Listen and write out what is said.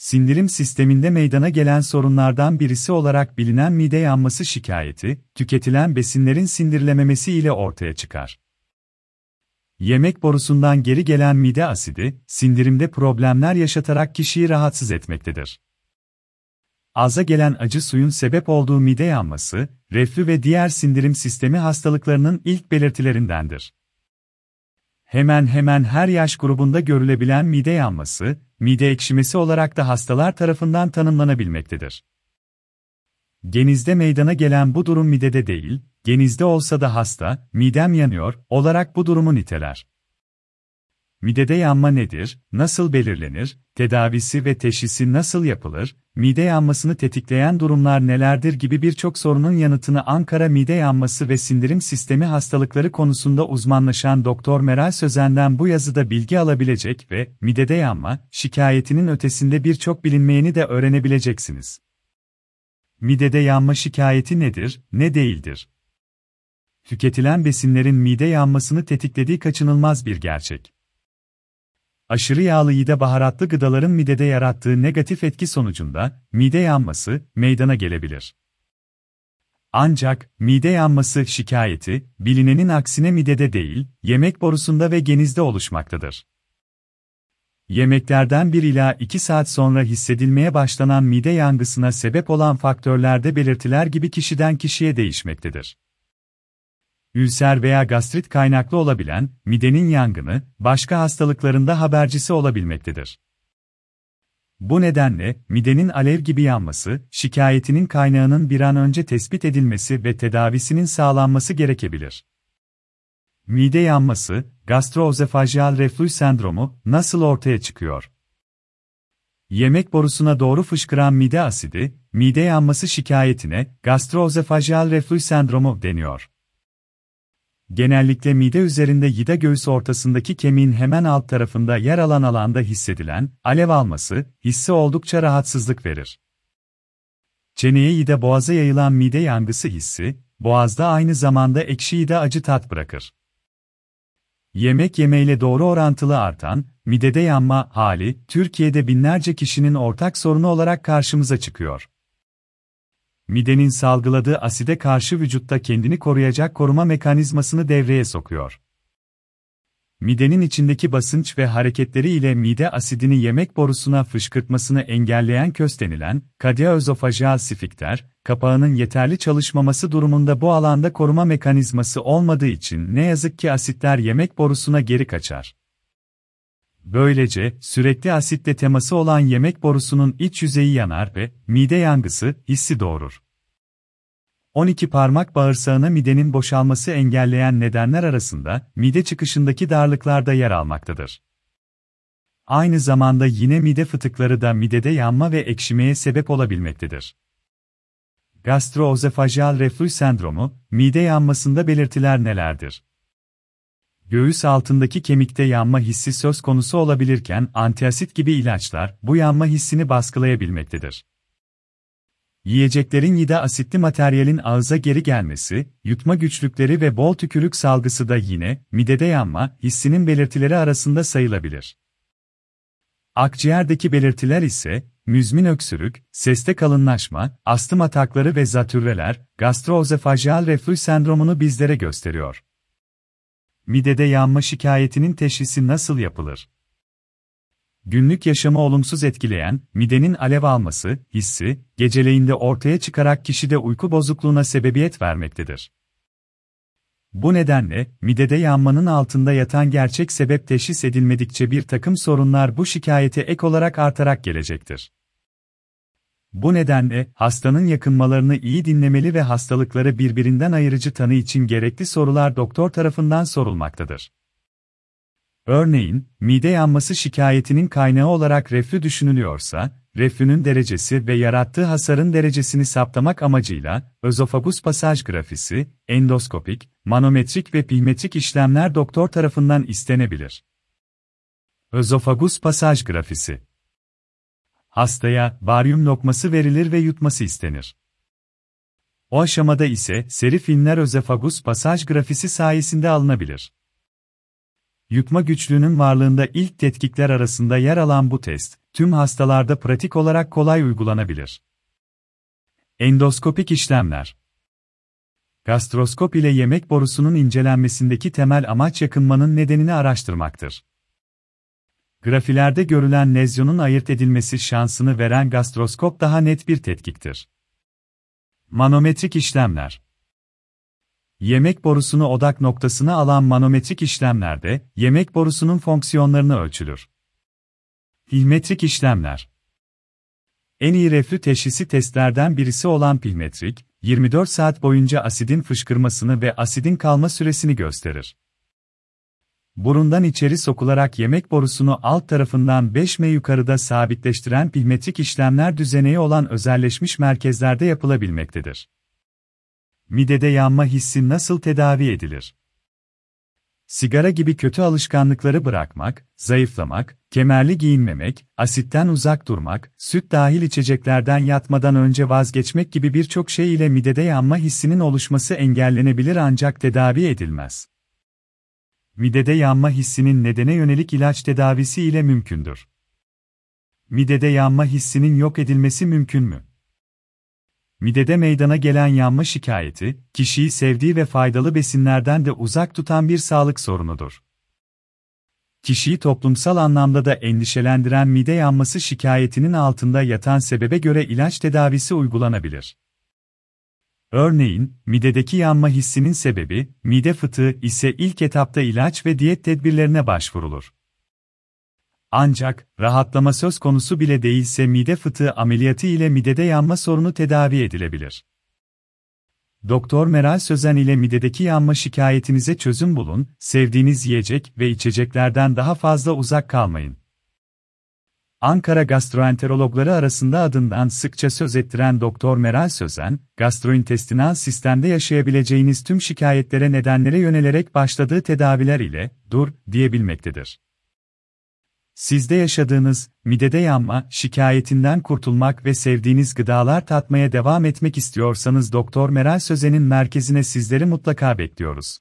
sindirim sisteminde meydana gelen sorunlardan birisi olarak bilinen mide yanması şikayeti, tüketilen besinlerin sindirilememesi ile ortaya çıkar. Yemek borusundan geri gelen mide asidi, sindirimde problemler yaşatarak kişiyi rahatsız etmektedir. Aza gelen acı suyun sebep olduğu mide yanması, reflü ve diğer sindirim sistemi hastalıklarının ilk belirtilerindendir. Hemen hemen her yaş grubunda görülebilen mide yanması, mide ekşimesi olarak da hastalar tarafından tanımlanabilmektedir. Genizde meydana gelen bu durum midede değil, genizde olsa da hasta, midem yanıyor, olarak bu durumu niteler. Midede yanma nedir, nasıl belirlenir, tedavisi ve teşhisi nasıl yapılır, mide yanmasını tetikleyen durumlar nelerdir gibi birçok sorunun yanıtını Ankara Mide Yanması ve Sindirim Sistemi Hastalıkları konusunda uzmanlaşan Doktor Meral Sözen'den bu yazıda bilgi alabilecek ve midede yanma şikayetinin ötesinde birçok bilinmeyeni de öğrenebileceksiniz. Midede yanma şikayeti nedir, ne değildir? Tüketilen besinlerin mide yanmasını tetiklediği kaçınılmaz bir gerçek aşırı yağlı yide baharatlı gıdaların midede yarattığı negatif etki sonucunda mide yanması meydana gelebilir. Ancak mide yanması şikayeti bilinenin aksine midede değil, yemek borusunda ve genizde oluşmaktadır. Yemeklerden 1 ila 2 saat sonra hissedilmeye başlanan mide yangısına sebep olan faktörlerde belirtiler gibi kişiden kişiye değişmektedir ülser veya gastrit kaynaklı olabilen midenin yangını, başka hastalıklarında habercisi olabilmektedir. Bu nedenle, midenin alev gibi yanması, şikayetinin kaynağının bir an önce tespit edilmesi ve tedavisinin sağlanması gerekebilir. Mide yanması, gastroözofajal reflüs sendromu nasıl ortaya çıkıyor? Yemek borusuna doğru fışkıran mide asidi, mide yanması şikayetine gastroözofajal reflüs sendromu deniyor. Genellikle mide üzerinde yida göğüs ortasındaki kemiğin hemen alt tarafında yer alan alanda hissedilen, alev alması, hissi oldukça rahatsızlık verir. Çeneye yida boğaza yayılan mide yangısı hissi, boğazda aynı zamanda ekşi yida acı tat bırakır. Yemek yemeyle doğru orantılı artan, midede yanma hali, Türkiye'de binlerce kişinin ortak sorunu olarak karşımıza çıkıyor midenin salgıladığı aside karşı vücutta kendini koruyacak koruma mekanizmasını devreye sokuyor. Midenin içindeki basınç ve hareketleri ile mide asidini yemek borusuna fışkırtmasını engelleyen köstenilen, kadyaözofajal sifikter, kapağının yeterli çalışmaması durumunda bu alanda koruma mekanizması olmadığı için ne yazık ki asitler yemek borusuna geri kaçar. Böylece, sürekli asitle teması olan yemek borusunun iç yüzeyi yanar ve mide yangısı hissi doğurur. 12 parmak bağırsağına midenin boşalması engelleyen nedenler arasında mide çıkışındaki darlıklar da yer almaktadır. Aynı zamanda yine mide fıtıkları da midede yanma ve ekşimeye sebep olabilmektedir. Gastroözofajal reflüs sendromu, mide yanmasında belirtiler nelerdir? Göğüs altındaki kemikte yanma hissi söz konusu olabilirken antiasit gibi ilaçlar bu yanma hissini baskılayabilmektedir. Yiyeceklerin yida asitli materyalin ağıza geri gelmesi, yutma güçlükleri ve bol tükürük salgısı da yine midede yanma hissinin belirtileri arasında sayılabilir. Akciğerdeki belirtiler ise müzmin öksürük, seste kalınlaşma, astım atakları ve zatürreler, gastroözofajal reflüs sendromunu bizlere gösteriyor. Midede yanma şikayetinin teşhisi nasıl yapılır? Günlük yaşamı olumsuz etkileyen, midenin alev alması, hissi, geceleyinde ortaya çıkarak kişide uyku bozukluğuna sebebiyet vermektedir. Bu nedenle, midede yanmanın altında yatan gerçek sebep teşhis edilmedikçe bir takım sorunlar bu şikayete ek olarak artarak gelecektir. Bu nedenle, hastanın yakınmalarını iyi dinlemeli ve hastalıkları birbirinden ayırıcı tanı için gerekli sorular doktor tarafından sorulmaktadır. Örneğin, mide yanması şikayetinin kaynağı olarak reflü düşünülüyorsa, reflünün derecesi ve yarattığı hasarın derecesini saptamak amacıyla, özofagus pasaj grafisi, endoskopik, manometrik ve pihmetrik işlemler doktor tarafından istenebilir. Özofagus pasaj grafisi Hastaya, baryum lokması verilir ve yutması istenir. O aşamada ise seri filmler özofagus pasaj grafisi sayesinde alınabilir. Yutma güçlüğünün varlığında ilk tetkikler arasında yer alan bu test, tüm hastalarda pratik olarak kolay uygulanabilir. Endoskopik işlemler Gastroskop ile yemek borusunun incelenmesindeki temel amaç yakınmanın nedenini araştırmaktır. Grafilerde görülen lezyonun ayırt edilmesi şansını veren gastroskop daha net bir tetkiktir. Manometrik işlemler Yemek borusunu odak noktasına alan manometrik işlemlerde, yemek borusunun fonksiyonlarını ölçülür. Pihmetrik işlemler En iyi reflü teşhisi testlerden birisi olan pihmetrik, 24 saat boyunca asidin fışkırmasını ve asidin kalma süresini gösterir. Burundan içeri sokularak yemek borusunu alt tarafından 5 m yukarıda sabitleştiren pihmetrik işlemler düzeneği olan özelleşmiş merkezlerde yapılabilmektedir. Midede yanma hissi nasıl tedavi edilir? Sigara gibi kötü alışkanlıkları bırakmak, zayıflamak, kemerli giyinmemek, asitten uzak durmak, süt dahil içeceklerden yatmadan önce vazgeçmek gibi birçok şey ile midede yanma hissinin oluşması engellenebilir ancak tedavi edilmez. Midede yanma hissinin nedene yönelik ilaç tedavisi ile mümkündür. Midede yanma hissinin yok edilmesi mümkün mü? Midede meydana gelen yanma şikayeti, kişiyi sevdiği ve faydalı besinlerden de uzak tutan bir sağlık sorunudur. Kişiyi toplumsal anlamda da endişelendiren mide yanması şikayetinin altında yatan sebebe göre ilaç tedavisi uygulanabilir. Örneğin, midedeki yanma hissinin sebebi, mide fıtığı ise ilk etapta ilaç ve diyet tedbirlerine başvurulur. Ancak, rahatlama söz konusu bile değilse mide fıtığı ameliyatı ile midede yanma sorunu tedavi edilebilir. Doktor Meral Sözen ile midedeki yanma şikayetinize çözüm bulun, sevdiğiniz yiyecek ve içeceklerden daha fazla uzak kalmayın. Ankara gastroenterologları arasında adından sıkça söz ettiren Doktor Meral Sözen, gastrointestinal sistemde yaşayabileceğiniz tüm şikayetlere nedenlere yönelerek başladığı tedaviler ile dur diyebilmektedir. Sizde yaşadığınız, midede yanma, şikayetinden kurtulmak ve sevdiğiniz gıdalar tatmaya devam etmek istiyorsanız Doktor Meral Sözen'in merkezine sizleri mutlaka bekliyoruz.